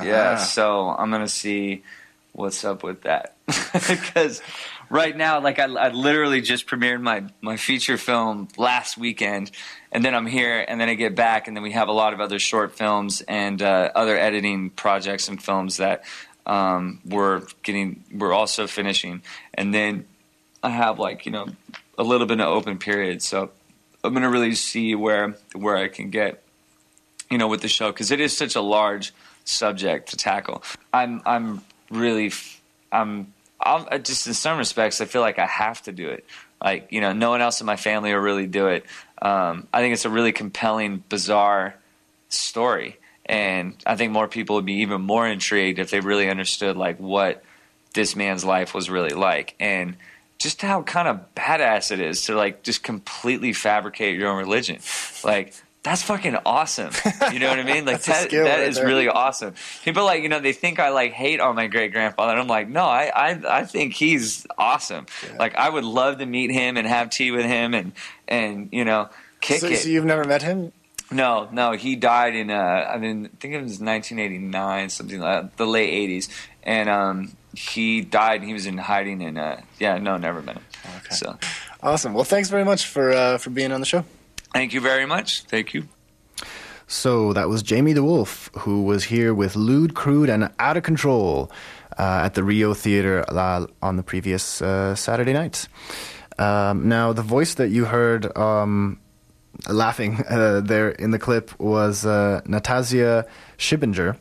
yeah, so I'm gonna see what's up with that because right now, like I, I literally just premiered my my feature film last weekend, and then I'm here, and then I get back, and then we have a lot of other short films and uh, other editing projects and films that um, we're getting, we're also finishing, and then I have like you know a little bit of open period, so I'm gonna really see where where I can get you know, with the show because it is such a large subject to tackle. I'm I'm really f- I'm just in some respects I feel like I have to do it. Like you know, no one else in my family will really do it. Um, I think it's a really compelling, bizarre story, and I think more people would be even more intrigued if they really understood like what this man's life was really like and just how kind of badass it is to like just completely fabricate your own religion like that's fucking awesome you know what i mean like that, that right is there. really awesome people like you know they think i like hate on my great grandfather and i'm like no i i, I think he's awesome like i would love to meet him and have tea with him and and you know kick so, it so you've never met him? no, no, he died in uh, I mean, I think it was 1989, something like the late 80s, and um, he died. He was in hiding in uh, yeah, no, never met him. Okay. So, Awesome. Well, thanks very much for uh, for being on the show. Thank you very much. Thank you. So that was Jamie DeWolf, who was here with Lewd, Crude, and Out of Control uh, at the Rio Theater uh, on the previous uh, Saturday night. Um, now, the voice that you heard um, laughing uh, there in the clip was uh, Natasia Shibinger,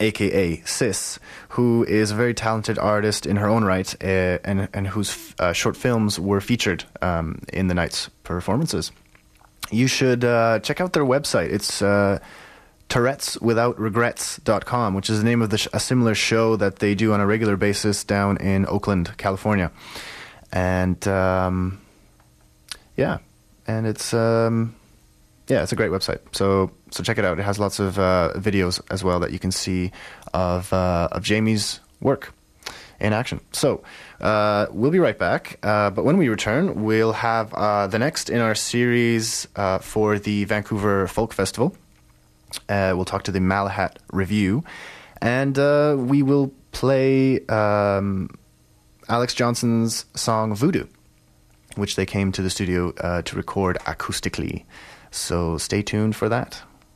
aka Sis, who is a very talented artist in her own right, uh, and and whose uh, short films were featured um, in the night's performances. You should uh, check out their website. It's uh, Tourette'sWithoutRegrets.com, which is the name of the sh- a similar show that they do on a regular basis down in Oakland, California. And um, yeah, and it's um, yeah, it's a great website. So so check it out. It has lots of uh, videos as well that you can see of uh, of Jamie's work in action. So uh, we'll be right back. Uh, but when we return, we'll have uh, the next in our series uh, for the Vancouver Folk Festival. Uh, we'll talk to the Malahat Revue, and uh, we will play um, Alex Johnson's song Voodoo, which they came to the studio to record acoustically. So stay tuned for that.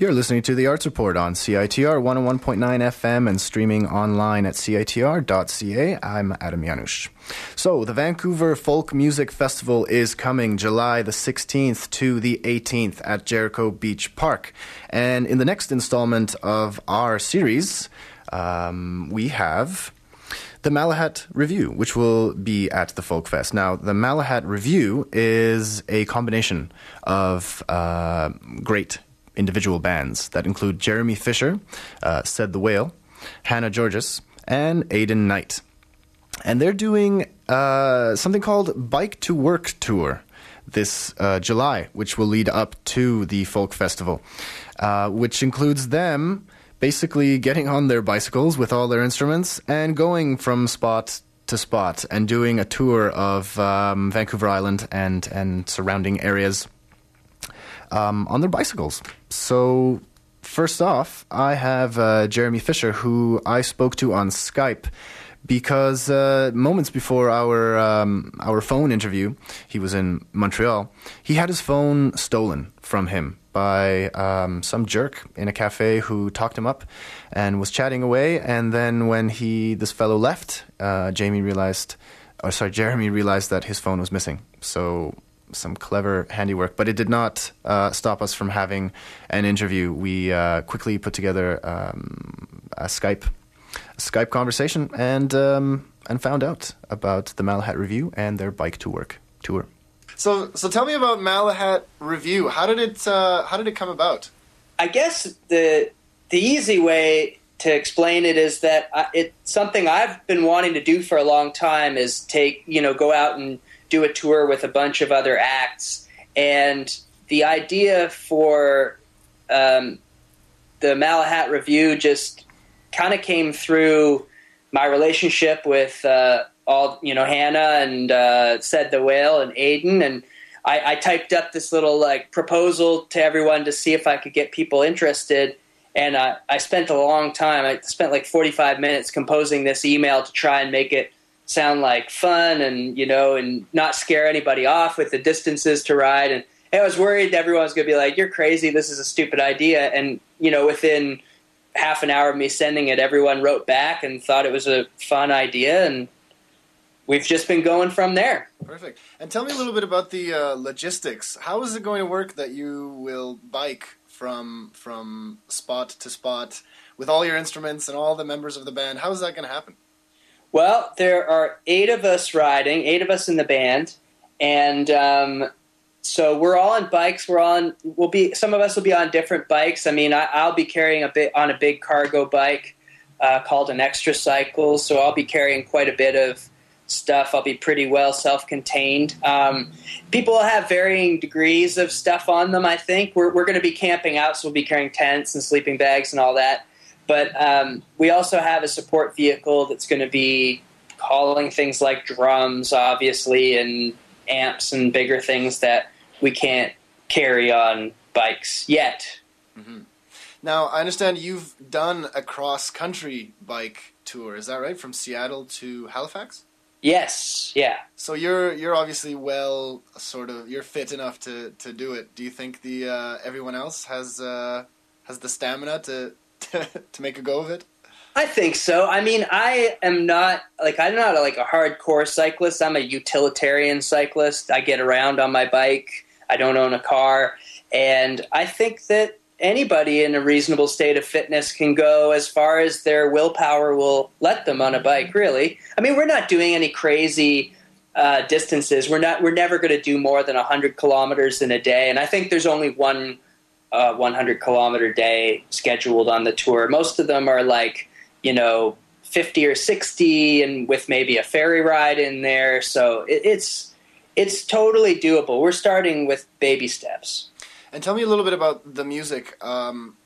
You're listening to the Arts Report on CITR 101.9 FM and streaming online at CITR.ca. I'm Adam Janusz. So, the Vancouver Folk Music Festival is coming July the 16th to the 18th at Jericho Beach Park. And in the next installment of our series, um, we have the Malahat Revue, which will be at the Folk Fest. Now, the Malahat Revue is a combination of uh, great individual bands that include Jeremy Fisher, uh, Said the Whale, Hannah Georgas, and Aidan Knight. And they're doing uh, something called Bike to Work Tour this uh, July, which will lead up to the Folk Festival, uh, which includes them basically getting on their bicycles with all their instruments and going from spot to spot and doing a tour of um, Vancouver Island and, and surrounding areas um, on their bicycles. So, first off, I have uh, Jeremy Fisher, who I spoke to on Skype because uh, moments before our um, our phone interview, he was in Montreal. He had his phone stolen from him by um, some jerk in a cafe who talked him up and was chatting away. And then when he this fellow left, uh, Jamie realized, or sorry, Jeremy realized that his phone was missing. So some clever handiwork, but it did not uh, stop us from having an interview. We uh, quickly put together um, a Skype a Skype conversation and um, and found out about the Malahat Revue and their bike to work tour. So, so tell me about Malahat Revue. How did it uh, How did it come about? I guess the the easy way to explain it is that I, it's something I've been wanting to do for a long time. Is take you know go out and do a tour with a bunch of other acts. And the idea for um, the Malahat Revue just kind of came through my relationship with uh, all, you know, Hannah and uh, Said the Whale and Aidan. And I, I typed up this little like proposal to everyone to see if I could get people interested. And uh, I spent a long time. I spent like 45 minutes composing this email to try and make it sound like fun and you know and not scare anybody off with the distances to ride and I was worried everyone was going to be like you're crazy this is a stupid idea and you know within half an hour of me sending it everyone wrote back and thought it was a fun idea and we've just been going from there Perfect. And tell me a little bit about the uh, logistics. How is it going to work that you will bike from from spot to spot with all your instruments and all the members of the band? How is that going to happen? Well, there are eight of us riding, eight of us in the band, and um, so we're all on bikes. We're on. We'll be. Some of us will be on different bikes. I mean, I, will be carrying a bit on a big cargo bike uh, called an Xtracycle. So I'll be carrying quite a bit of stuff. I'll be pretty well self-contained. Um, people will have varying degrees of stuff on them. I think we're we're going to be camping out, so we'll be carrying tents and sleeping bags and all that. But um, we also have a support vehicle that's going to be hauling things like drums, obviously, and amps and bigger things that we can't carry on bikes yet. Mm-hmm. Now, I understand you've done a cross country bike tour. Is that right? From Seattle to Halifax? Yes, yeah. So you're you're obviously well, sort of, you're fit enough to, to do it. Do you think the uh, everyone else has uh, has the stamina to, to make a go of it? I think so. I mean, I am not like I'm not like a hardcore cyclist. I'm a utilitarian cyclist. I get around on my bike. I don't own a car, and I think that anybody in a reasonable state of fitness can go as far as their willpower will let them on a bike. Really, I mean, we're not doing any crazy uh, distances. We're not. We're never going to do more than hundred kilometers in a day, and I think there's only one uh, 100 kilometer day scheduled on the tour. Most of them are like you know 50 or 60, and with maybe a ferry ride in there. So it, it's it's totally doable. We're starting with baby steps. And tell me a little bit about the music. Um,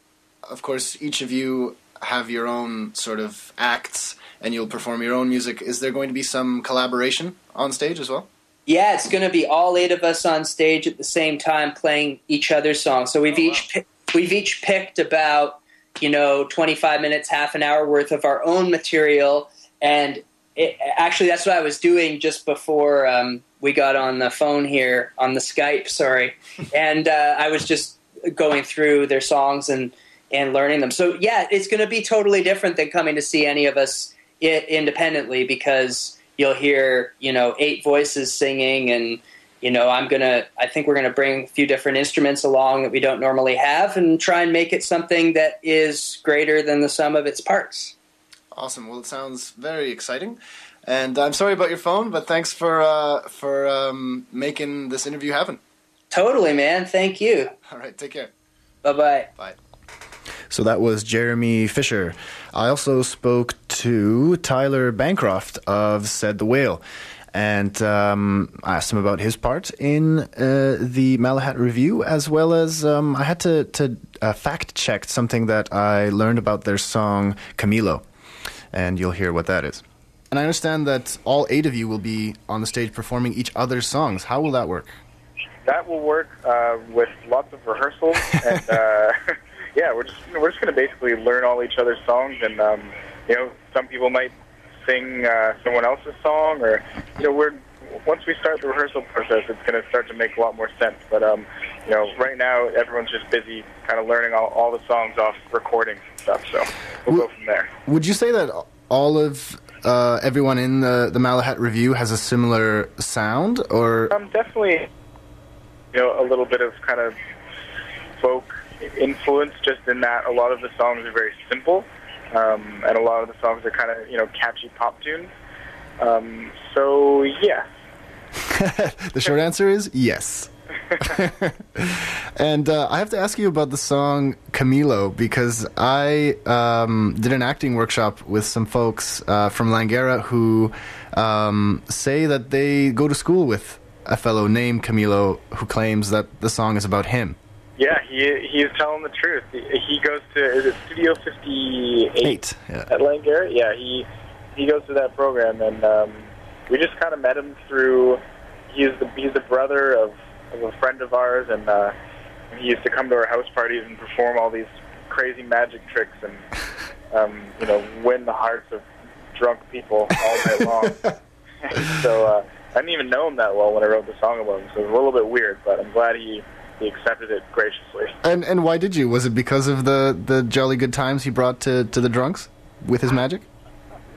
of course, each of you have your own sort of acts, and you'll perform your own music. Is there going to be some collaboration on stage as well? Yeah, it's going to be all eight of us on stage at the same time playing each other's songs. So we've Oh, each pi- we've each picked about you know 25 minutes, half an hour worth of our own material, and it, actually that's what I was doing just before um, we got on the phone here on the Skype. Sorry, and uh, I was just going through their songs and and learning them. So yeah, it's going to be totally different than coming to see any of us independently because you'll hear you know eight voices singing and you know i'm gonna i think we're gonna bring a few different instruments along that we don't normally have and try and make it something that is greater than the sum of its parts Awesome. Well, it sounds very exciting. And I'm sorry about your phone, but thanks for uh, for um, making this interview happen. totally man thank you All right, take care. bye-bye Bye. So that was Jeremy Fisher. I also spoke to Tyler Bancroft of Said the Whale. And um, I asked him about his part in uh, the Malahat Revue, as well as um, I had to, to uh, fact check something that I learned about their song Camilo. And you'll hear what that is. And I understand that all eight of you will be on the stage performing each other's songs. How will that work? That will work uh, with lots of rehearsals, and uh, yeah, we're just we're just going to basically learn all each other's songs, and um, you know, some people might sing uh, someone else's song, or you know, we're once we start the rehearsal process, it's going to start to make a lot more sense. But um, you know, right now everyone's just busy kind of learning all, all the songs off recordings and stuff, so we'll go from there. Would you say that all of uh, everyone in the, the Malahat Revue has a similar sound, or Um, definitely, you know, a little bit of kind of folk influence, just in that a lot of the songs are very simple, um, and a lot of the songs are kind of you know catchy pop tunes. Um, so yeah, the short answer is yes. and uh, I have to ask you about the song Camilo because I um, did an acting workshop with some folks uh, from Langara who um, say that they go to school with a fellow named Camilo who claims that the song is about him. Yeah, he he's telling the truth. He, he goes to is it Studio Fifty Eight Eight, yeah. at Langara. Yeah, he he goes to that program, and um, we just kind of met him through. He's the he's the brother of, of a friend of ours, and uh, he used to come to our house parties and perform all these crazy magic tricks, and um, you know, win the hearts of drunk people all night long. so uh, I didn't even know him that well when I wrote the song about him, so it was a little bit weird, but I'm glad he he accepted it graciously. And and why did you? Was it because of the, the jolly good times he brought to, to the drunks with his magic?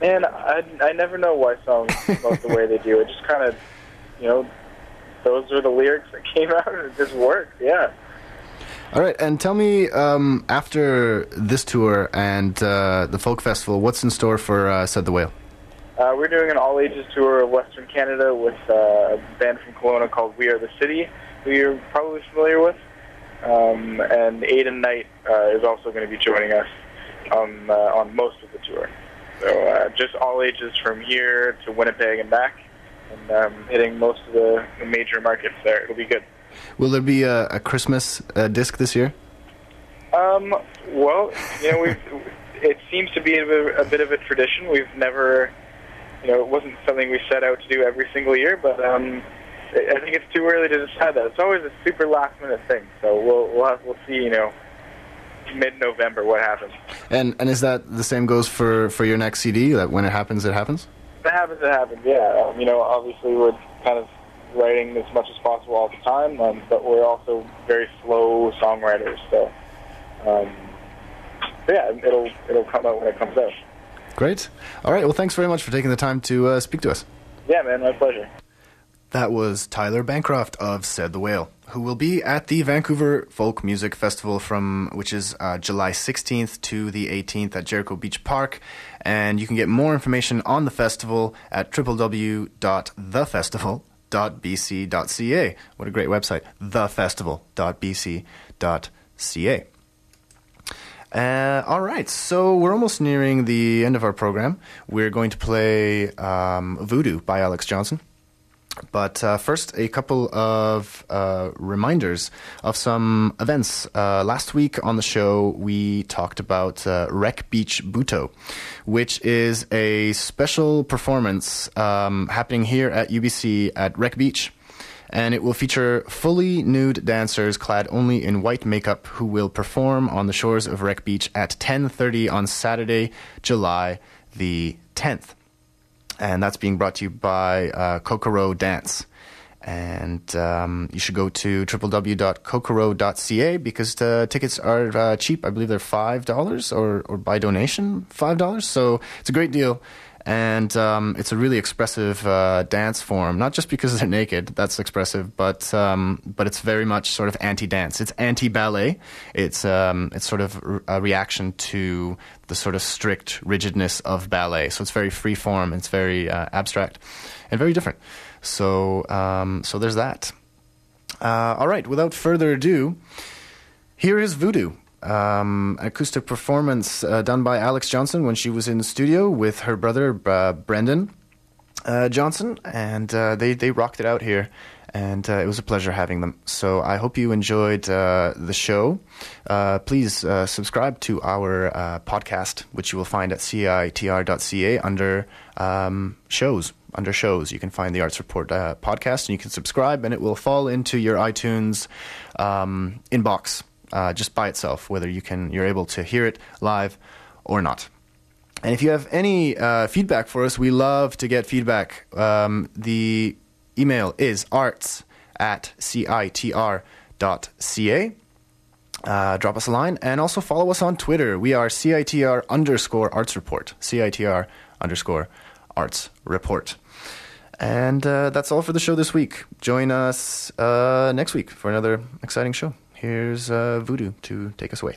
Man, I, I never know why songs come the way they do. It just kind of, you know, those are the lyrics that came out and it just worked. Yeah. All right, and tell me um, after this tour and uh, the folk festival, what's in store for uh, Said the Whale? Uh, we're doing an all ages tour of Western Canada with uh, a band from Kelowna called We Are the City, who you're probably familiar with. Um, and Aidan Knight uh, is also going to be joining us on, uh, on most of the tour. So uh, just all ages from here to Winnipeg and back, and um, hitting most of the, the major markets there. It'll be good. Will there be a, a Christmas uh, disc this year? Um, well, you know, we've, it seems to be a bit, a bit of a tradition. We've never, you know, it wasn't something we set out to do every single year, but um, I think it's too early to decide that. It's always a super last minute thing, so we'll we'll have, we'll see. You know, mid November what happens. And and is that the same goes for, for your next CD? That when it happens, it happens. it happens, it happens. Yeah, um, you know, obviously we're kind of writing as much as possible all the time, um, but we're also very slow songwriters. So, um, so yeah, it'll it'll come out when it comes out. Great. All right. Well, thanks very much for taking the time to uh, speak to us. Yeah, man, my pleasure. That was Tyler Bancroft of Said the Whale, who will be at the Vancouver Folk Music Festival from which is uh, July 16th to the 18th at Jericho Beach Park. And you can get more information on the festival at www.thefestival.bc.ca. What a great website, thefestival.bc.ca. Uh, all right, so we're almost nearing the end of our program. We're going to play um, Voodoo by Alex Johnson. But uh, first, a couple of uh, reminders of some events. Uh, last week on the show, we talked about uh, Wreck Beach Butoh, which is a special performance um, happening here at UBC at Wreck Beach. And it will feature fully nude dancers clad only in white makeup who will perform on the shores of Wreck Beach at 10.30 on Saturday, July the 10th and that's being brought to you by uh, Kokoro Dance. And um, you should go to www.kokoro.ca because the tickets are uh, cheap. I believe they're five dollars, or or by donation five dollars. So it's a great deal, and um, it's a really expressive uh, dance form. Not just because they're naked, that's expressive, but um, but it's very much sort of anti-dance. It's anti-ballet. It's um, it's sort of a reaction to the sort of strict rigidness of ballet. So it's very free form. It's very uh, abstract, and very different. So um, so there's that. Uh, all right. Without further ado, here is Voodoo. Um, acoustic performance uh, done by Alex Johnson when she was in the studio with her brother uh, Brendan uh, Johnson, and uh, they they rocked it out here, and uh, it was a pleasure having them. So I hope you enjoyed uh, the show. please subscribe to our podcast, which you will find at citr.ca under um, shows. Under shows, you can find the Arts Report podcast, and you can subscribe, and it will fall into your iTunes um, inbox uh, just by itself, whether you can you're able to hear it live or not. And if you have any uh, feedback for us, we love to get feedback. Um, the email is arts at citr.ca. Uh, drop us a line and also follow us on Twitter. We are CITR underscore arts report. CITR underscore arts report. And uh, that's all for the show this week. Join us uh, next week for another exciting show. Here's uh, Voodoo to take us away.